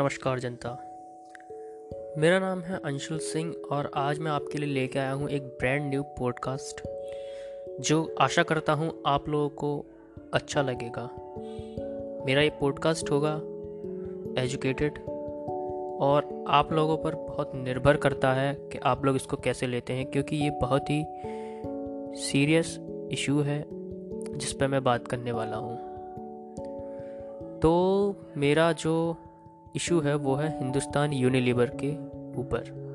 नमस्कार जनता। मेरा नाम है अंशुल सिंह और आज मैं आपके लिए लेके आया हूँ एक ब्रांड न्यू पॉडकास्ट जो आशा करता हूँ आप लोगों को अच्छा लगेगा। मेरा ये पॉडकास्ट होगा एजुकेटेड और आप लोगों पर बहुत निर्भर करता है कि आप लोग इसको कैसे लेते हैं, क्योंकि ये बहुत ही सीरियस इशू है जिस पर मैं बात करने वाला हूँ। तो मेरा जो इशू है वो है हिंदुस्तान यूनिलीवर के ऊपर।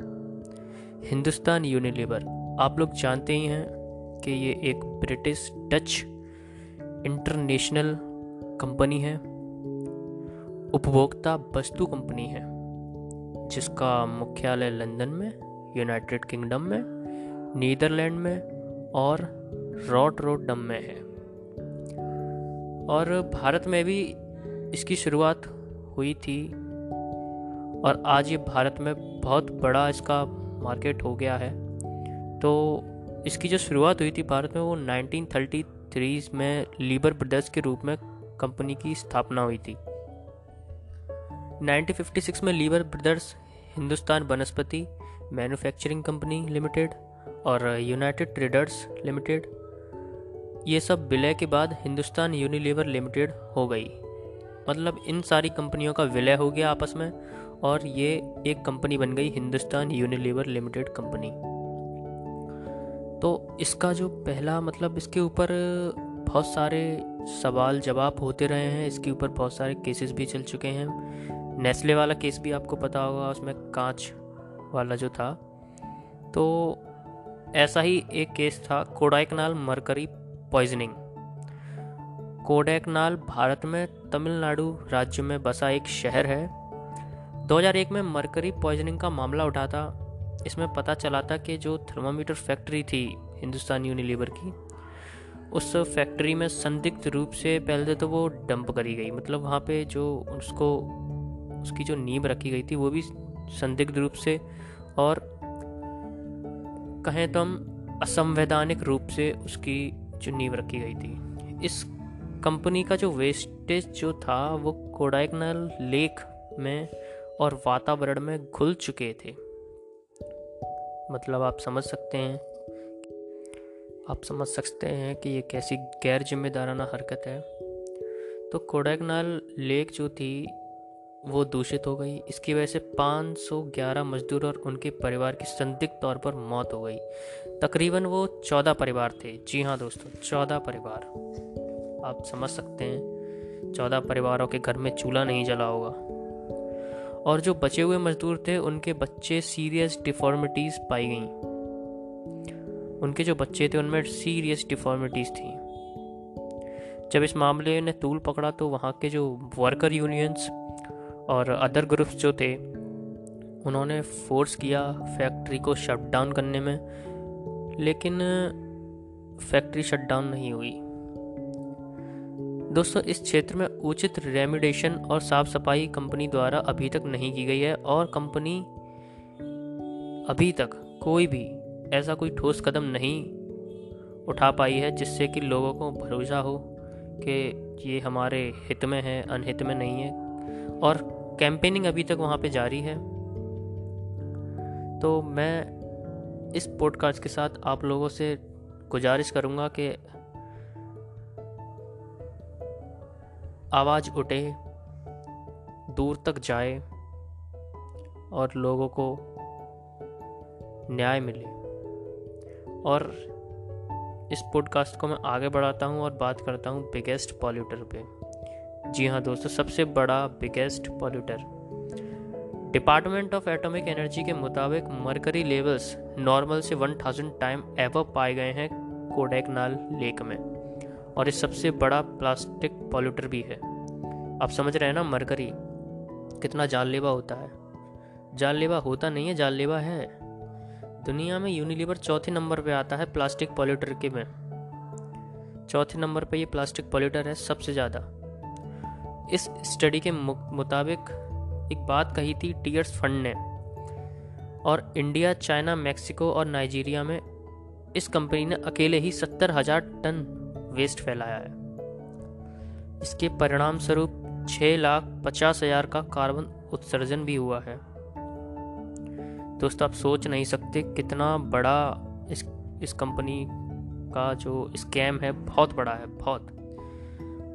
हिंदुस्तान यूनिलीवर, आप लोग जानते ही हैं कि ये एक ब्रिटिश डच इंटरनेशनल कंपनी है। उपभोक्ता वस्तु कंपनी है, जिसका मुख्यालय लंदन में, यूनाइटेड किंगडम में, नीदरलैंड में और रॉट रोडम में है। और भारत में भी इसकी शुरुआत हुई थी और आज ये भारत में बहुत बड़ा इसका मार्केट हो गया है। तो इसकी जो शुरुआत हुई थी भारत में वो 1933 में लीबर ब्रदर्स के रूप में कंपनी की स्थापना हुई थी। 1956 में लीबर brothers Hindustan Vanaspati manufacturing company limited और यूनाइटेड ट्रेडर्स लिमिटेड ये सब विलय के बाद हिंदुस्तान यूनिलीवर लिमिटेड हो गई। मतलब इन सारी कंपनियों का विलय हो गया आपस में और ये एक कंपनी बन गई हिंदुस्तान यूनिलीवर लिमिटेड कंपनी। तो इसका जो पहला मतलब इसके ऊपर बहुत सारे सवाल जवाब होते रहे हैं, इसके ऊपर बहुत सारे केसेस भी चल चुके हैं। नेस्ले वाला केस भी आपको पता होगा, उसमें कांच वाला जो था। तो ऐसा ही एक केस था, कोडाइकनाल मरकरी पॉइजनिंग कोडैकनाल भारत में तमिलनाडु राज्य में बसा एक शहर है। 2001 में मरकरी पॉइजनिंग का मामला उठा था। इसमें पता चला था कि जो थर्मामीटर फैक्ट्री थी हिंदुस्तान यूनिलीवर की, उस फैक्ट्री में संदिग्ध रूप से पहले तो वो डंप करी गई। मतलब वहाँ पे जो उसको, उसकी जो नींव रखी गई थी वो भी संदिग्ध रूप से और कहें तो हम असंवैधानिक रूप से उसकी जो नींव रखी गई थी। इस कंपनी का जो वेस्टेज जो था वो कोडाइकनल लेक में और वातावरण में घुल चुके थे। मतलब आप समझ सकते हैं, आप समझ सकते हैं कि ये कैसी गैर जिम्मेदाराना हरकत है। तो कोडाइकनाल लेक जो थी, वो दूषित हो गई। इसकी वजह से 511 मजदूर और उनके परिवार की संदिग्ध तौर पर मौत हो गई। तकरीबन वो 14 परिवार थे। जी हाँ दोस्तों 14 परिवार। आप समझ सकते हैं, चौदह परिवारों के घर में चूल्हा नहीं जला होगा। और जो बचे हुए मजदूर थे, उनके बच्चे सीरियस डिफॉर्मिटीज़ पाई गई। उनके जो बच्चे थे, उनमें सीरियस डिफॉर्मिटीज़ थी। जब इस मामले ने तूल पकड़ा तो वहाँ के जो वर्कर यूनियंस और अदर ग्रुप्स जो थे, उन्होंने फोर्स किया फैक्ट्री को शट डाउन करने में, लेकिन फैक्ट्री शट डाउन नहीं हुई। दोस्तों, इस क्षेत्र में उचित रेमिडेशन और साफ़ सफ़ाई कंपनी द्वारा अभी तक नहीं की गई है और कंपनी अभी तक कोई भी ऐसा कोई ठोस कदम नहीं उठा पाई है जिससे कि लोगों को भरोसा हो कि ये हमारे हित में है, अनहित में नहीं है। और कैंपेनिंग अभी तक वहाँ पे जारी है। तो मैं इस पॉडकास्ट के साथ आप लोगों से गुजारिश करूँगा कि आवाज़ उठे, दूर तक जाए और लोगों को न्याय मिले। और इस पॉडकास्ट को मैं आगे बढ़ाता हूँ और बात करता हूँ बिगेस्ट पॉल्यूटर पे। जी हाँ दोस्तों, सबसे बड़ा biggest polluter department of atomic energy के मुताबिक मरकरी लेवल्स नॉर्मल से 1000 टाइम एवं पाए गए हैं कोडेकनाल लेक में। और ये सबसे बड़ा प्लास्टिक पॉल्यूटर भी है। आप समझ रहे हैं ना मरकरी? कितना जानलेवा होता है। जानलेवा होता नहीं है जानलेवा है। दुनिया में यूनिलीवर चौथे नंबर पे आता है प्लास्टिक पॉल्यूटर के में। चौथे नंबर पे ये प्लास्टिक पॉल्यूटर है सबसे ज़्यादा। इस स्टडी के मुताबिक एक बात कही थी टीयर्स फंड ने। और इंडिया, चाइना, मैक्सिको और नाइजीरिया में इस कंपनी ने अकेले ही सत्तर हज़ार टन वेस्ट फैलाया है। इसके परिणाम स्वरूप छः लाख पचास हज़ार का कार्बन उत्सर्जन भी हुआ है। दोस्तों, आप सोच नहीं सकते कितना बड़ा इस इस कंपनी का जो स्कैम है, बहुत बड़ा है, बहुत।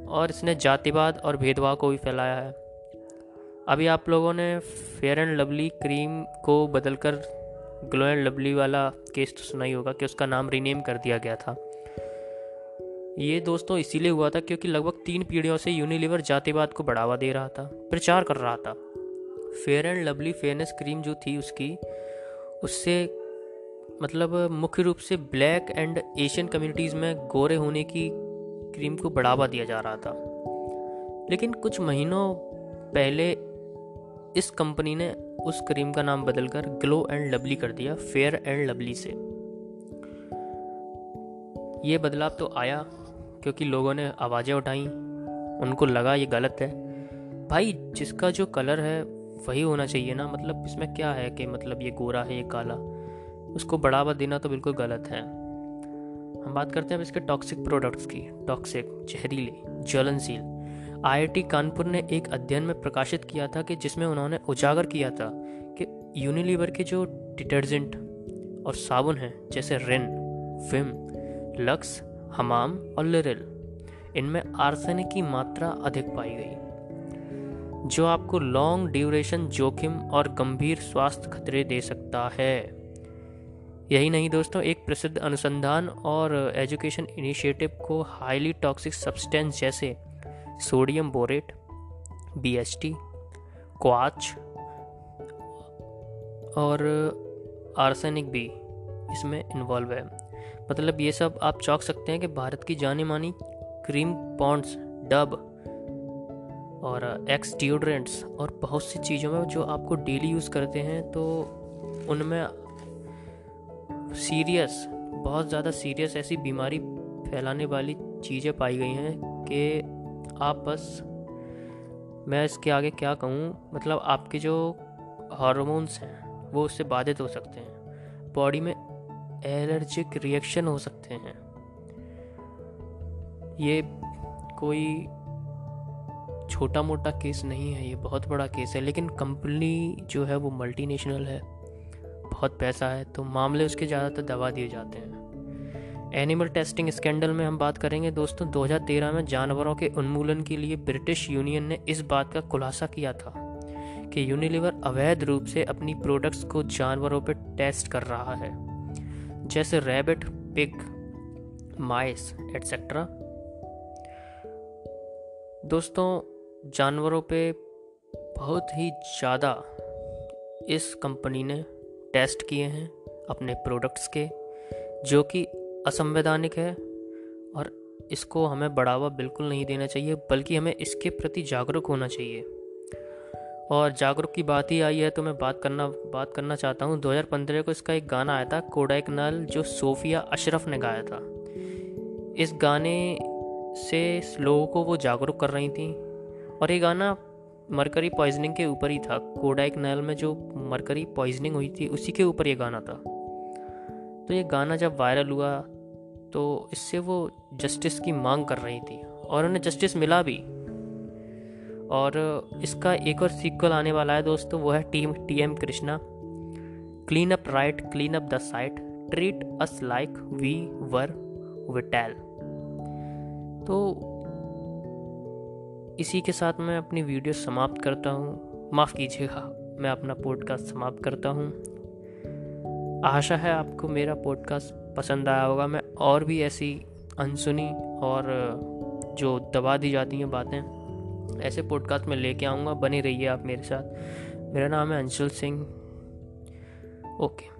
और इसने जातिवाद और भेदभाव को भी फैलाया है। अभी आप लोगों ने फेयर एंड लवली क्रीम को बदलकर ग्लो एंड लवली वाला केस तो सुना ही होगा कि उसका नाम रीनेम कर दिया गया था। ये दोस्तों इसीलिए हुआ था क्योंकि लगभग तीन पीढ़ियों से यूनिलीवर जातिवाद को बढ़ावा दे रहा था, प्रचार कर रहा था। Fair and lovely fairness cream जो थी उसकी, उससे मतलब मुख्य रूप से ब्लैक एंड एशियन कम्युनिटीज़ में गोरे होने की क्रीम को बढ़ावा दिया जा रहा था। लेकिन कुछ महीनों पहले इस कंपनी ने उस क्रीम का नाम बदलकर ग्लो एंड लवली कर दिया फेयर एंड लवली से। ये बदलाव तो आया क्योंकि लोगों ने आवाज़ें उठाई। उनको लगा ये गलत है। भाई, जिसका जो कलर है, वही होना चाहिए ना? मतलब इसमें क्या है कि मतलब ये गोरा है, ये काला? उसको बढ़ावा देना तो बिल्कुल गलत है। हम बात करते हैं अब इसके टॉक्सिक प्रोडक्ट्स की। टॉक्सिक जहरीले, ज्वलनशील। आईआईटी कानपुर ने एक अध्ययन में प्रकाशित किया था कि जिसमें उन्होंने उजागर किया था कि यूनिलीवर के जो डिटर्जेंट और साबुन हैं, जैसे रिन विम लक्स हमाम और लिरिल। इनमें आर्सेनिक की मात्रा अधिक पाई गई। जो आपको लॉन्ग ड्यूरेशन जोखिम और गंभीर स्वास्थ्य खतरे दे सकता है। यही नहीं दोस्तों, एक प्रसिद्ध अनुसंधान और एजुकेशन इनिशिएटिव को हाईली टॉक्सिक सब्सटेंस जैसे sodium borate B H T क्वाच और आर्सेनिक भी इसमें इन्वॉल्व है। मतलब ये सब आप चौंक सकते हैं कि भारत की जानी मानी क्रीम पॉन्ड्स, डब और एक्स डिओड्रेंट्स और बहुत सी चीज़ों में जो आपको डेली यूज़ करते हैं तो उनमें सीरियस बहुत ज़्यादा सीरियस ऐसी बीमारी फैलाने वाली चीज़ें पाई गई हैं कि आप बस, मैं इसके आगे क्या कहूँ मतलब आपके जो हार्मोन्स हैं, वो उससे बाधित हो सकते हैं। बॉडी में एलर्जिक रिएक्शन हो सकते हैं। ये कोई छोटा मोटा केस नहीं है, ये बहुत बड़ा केस है, लेकिन कंपनी जो है वो मल्टीनेशनल है, बहुत पैसा है तो मामले उसके ज़्यादातर दबा दिए जाते हैं। एनिमल टेस्टिंग स्कैंडल में हम बात करेंगे, दोस्तों 2013 में जानवरों के उन्मूलन के लिए ब्रिटिश यूनियन ने इस बात का खुलासा किया था कि यूनिलीवर अवैध रूप से अपनी प्रोडक्ट्स को जानवरों पर टेस्ट कर रहा है। जैसे रैबिट पिग माइस एट्सेट्रा दोस्तों, जानवरों पे बहुत ही ज़्यादा इस कंपनी ने टेस्ट किए हैं अपने प्रोडक्ट्स के, जो कि असंवैधानिक है और इसको हमें बढ़ावा बिल्कुल नहीं देना चाहिए, बल्कि हमें इसके प्रति जागरूक होना चाहिए। और जागरूक की बात ही आई है तो मैं बात करना बात करना चाहता हूँ। 2015 को इसका एक गाना आया था, कोडाइक नल, जो सोफिया अशरफ ने गाया था। इस गाने से लोगों को वो जागरूक कर रही थी। और ये गाना मरकरी पॉइजनिंग के ऊपर ही था। कोडाइक नल में जो मरकरी पॉइजनिंग हुई थी, उसी के ऊपर ये गाना था। तो ये गाना जब वायरल हुआ तो इससे वो जस्टिस की मांग कर रही थी। और उन्हें जस्टिस मिला भी। और इसका एक और सीक्वल आने वाला है दोस्तों, वो है team T M Krishna. Clean up right clean up the site treat us like we were vital तो इसी के साथ मैं अपनी वीडियो समाप्त करता हूँ। माफ़ कीजिएगा मैं अपना पॉडकास्ट समाप्त करता हूँ। आशा है आपको मेरा पॉडकास्ट पसंद आया होगा। मैं और भी ऐसी अनसुनी और जो दबा दी जाती हैं बातें ऐसे पॉडकास्ट में लेके आऊँगा, बनी रहिए आप मेरे साथ। मेरा नाम है अंशुल सिंह। ओके